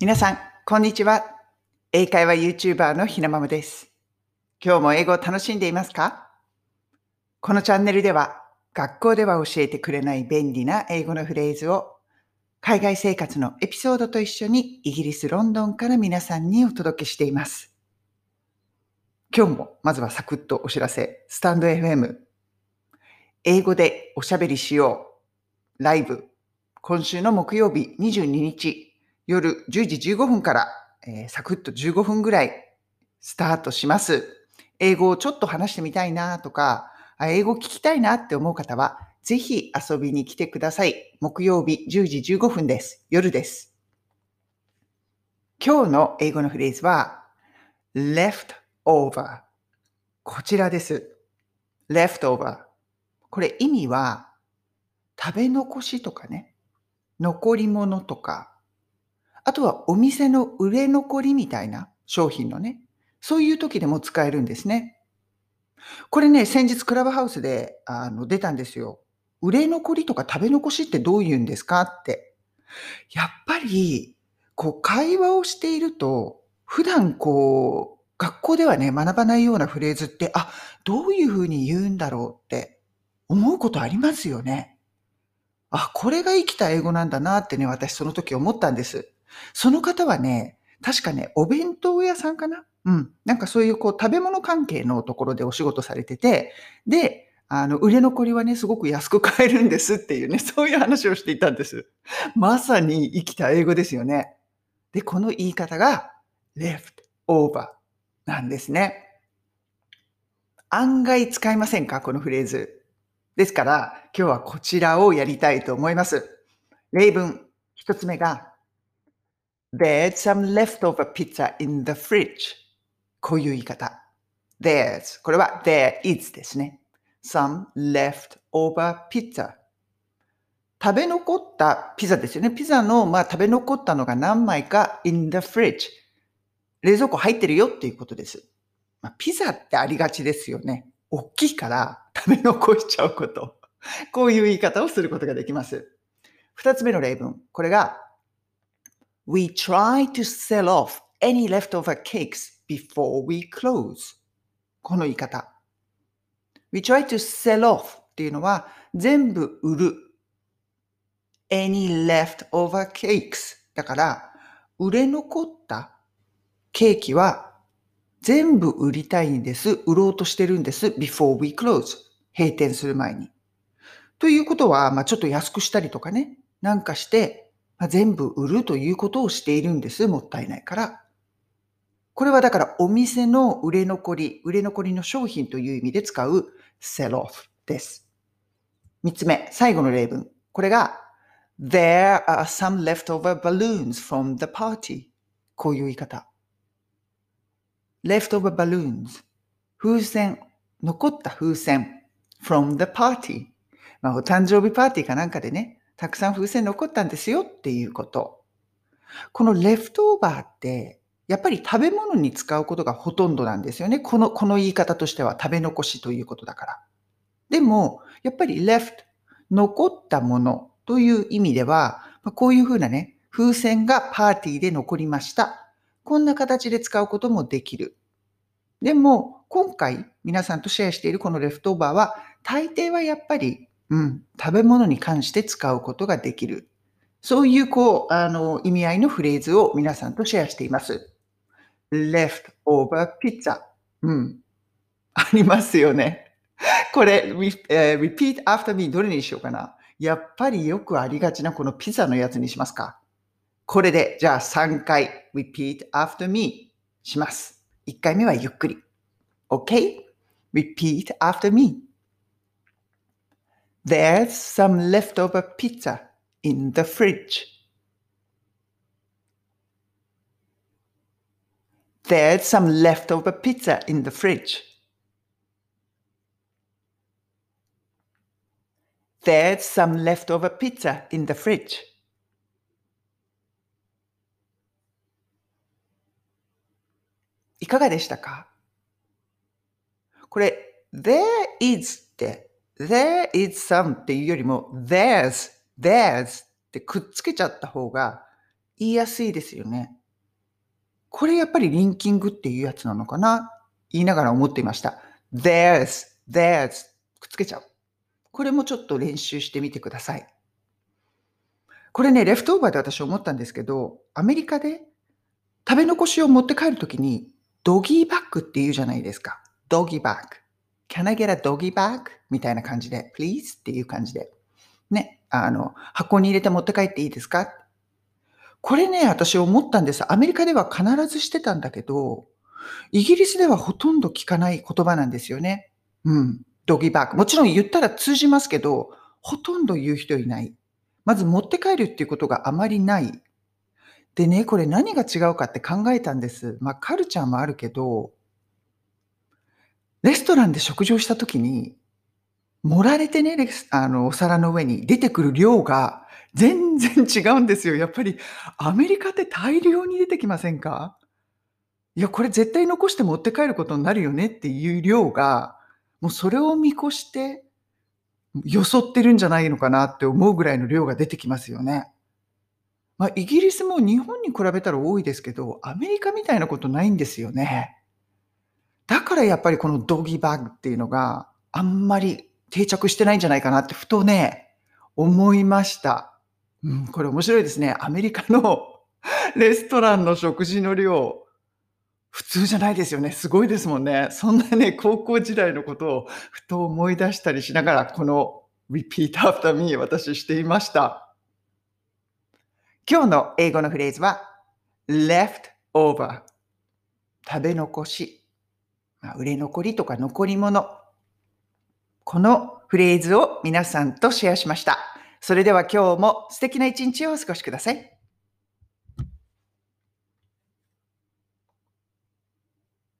皆さん、こんにちは。英会話 YouTuber のひなまむです。今日も英語を楽しんでいますか？このチャンネルでは、学校では教えてくれない便利な英語のフレーズを、海外生活のエピソードと一緒にイギリス・ロンドンから皆さんにお届けしています。今日もまずはサクッとお知らせ。スタンド FM。英語でおしゃべりしよう。ライブ。今週の木曜日22日。夜10時15分から、えー、サクッと15分ぐらいスタートします。英語をちょっと話してみたいなとか、英語聞きたいなって思う方は、ぜひ遊びに来てください。木曜日10時15分です。夜です。今日の英語のフレーズは、left over。こちらです。left over。これ意味は、食べ残しとかね、残り物とか、あとはお店の売れ残りみたいな商品のね、そういう時でも使えるんですね。これね、先日クラブハウスであの出たんですよ。売れ残りとか食べ残しってどう言うんですかって。やっぱり、こう会話をしていると、普段こう、学校ではね、学ばないようなフレーズって、あ、どういうふうに言うんだろうって思うことありますよね。あ、これが生きた英語なんだなってね、私その時思ったんです。その方はね、確かね、お弁当屋さんかな？うん。なんかそういうこう食べ物関係のところでお仕事されてて、で、あの、売れ残りはね、すごく安く買えるんですっていうね、そういう話をしていたんです。まさに生きた英語ですよね。で、この言い方が left over なんですね。案外使いませんか？このフレーズ。ですから、今日はこちらをやりたいと思います。例文、一つ目が There's some leftover pizza in the fridge. こういう言い方。There's. これは there is ですね。some leftover pizza. 食べ残ったピザですよね。ピザの、まあ、食べ残ったのが何枚か in the fridge. 冷蔵庫入ってるよっていうことです。まあ、ピザってありがちですよね。大きいから 食べ残しちゃうこと。こういう言い方をすることができます。二つ目の例文。これが We try to sell off any leftover cakes before we close. この言い方。We try to sell off っていうのは全部売る。any leftover cakes だから売れ残ったケーキは全部売りたいんです。売ろうとしてるんです。before we close 閉店する前に。ということは、まあ、ちょっと安くしたりとかね、なんかしてまあ、全部売るということをしているんです。もったいないから。これはだからお店の売れ残り、売れ残りの商品という意味で使う sell off です。三つ目、最後の例文。これが There are some leftover balloons from the party. こういう言い方。leftover balloons. 風船、残った風船 from the party. まあ、お誕生日パーティーかなんかでね、たくさん風船残ったんですよっていうこと。このレフトオーバーって、やっぱり食べ物に使うことがほとんどなんですよね。この、この言い方としては食べ残しということだから。でも、やっぱり left、残ったものという意味では、こういうふうなね、風船がパーティーで残りました。こんな形で使うこともできる。でも、今回皆さんとシェアしているこのレフトオーバーは、大抵はやっぱりうん、食べ物に関して使うことができる。そういう、こう、あの、意味合いのフレーズを皆さんとシェアしています。leftover pizza。うん。ありますよね。これ、re- えー repeat after me どれにしようかな。やっぱりよくありがちなこのピザのやつにしますか。これで、じゃあ3回 repeat after me します。1回目はゆっくり。OK?repeat after me. There's some leftover pizza in the fridge. There's some leftover pizza in the fridge. There's some leftover pizza in the fridge. いかがでしたかこれ、there is って、 there is some っていうよりも、there's, there's ってくっつけちゃった方が言いやすいですよね。これやっぱりリンキングっていうやつなのかな？言いながら思っていました。there's, there's くっつけちゃう。これもちょっと練習してみてください。これね、レフトオーバーで私思ったんですけど、アメリカで食べ残しを持って帰るときに、ドギーバッグって言うじゃないですか。ドギーバッグ。Can I get a doggy bag? みたいな感じで、please? っていう感じで。ね、あの、箱に入れて持って帰っていいですか？これね、私思ったんです。アメリカでは必ずしてたんだけど、イギリスではほとんど聞かない言葉なんですよね。うん。ドギーバッグ。もちろん言ったら通じますけど、ほとんど言う人いない。まず持って帰るっていうことがあまりない。でね、これ何が違うかって考えたんです。まあ、カルチャーもあるけど、レストランで食事をしたときに、盛られてね、あの、お皿の上に出てくる量が全然違うんですよ。やっぱりアメリカって大量に出てきませんか？いや、これ絶対残して持って帰ることになるよねっていう量が、もうそれを見越して、よそってるんじゃないのかなって思うぐらいの量が出てきますよね。まあ、イギリスも日本に比べたら多いですけど、アメリカみたいなことないんですよね。だからやっぱりこのドギーバッグっていうのがあんまり定着してないんじゃないかなってふとね、思いました。うん、これ面白いですね。アメリカの レストランの食事の量、普通じゃないですよね。すごいですもんね。そんなね、高校時代のことをふと思い出したりしながら、この repeat after me 私していました。今日の英語のフレーズは left over 食べ残し、まあ、売れ残りとか残り物このフレーズを皆さんとシェアしました。それでは今日も素敵な一日をお過ごしください。